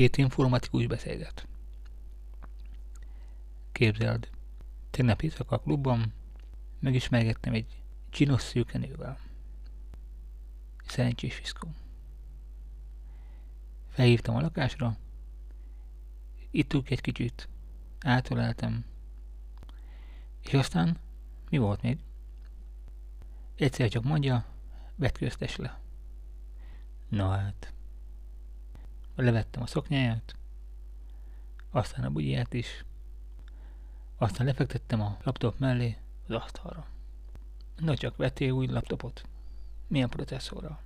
Két informatikus beszélget. Képzeld, tegnap éjszaka a klubban megismergettem egy csinos szűkenővel. Szerencsés fiszkó. Felhívtam a lakásra, ittuk egy kicsit, átöleltem, és aztán mi volt még? Egyszer csak mondja, vetköztes le. Na hát. Levettem a szoknyáját, aztán a bugyját is, aztán lefektettem a laptop mellé az asztalra. No csak vettél új laptopot. Milyen processzorral?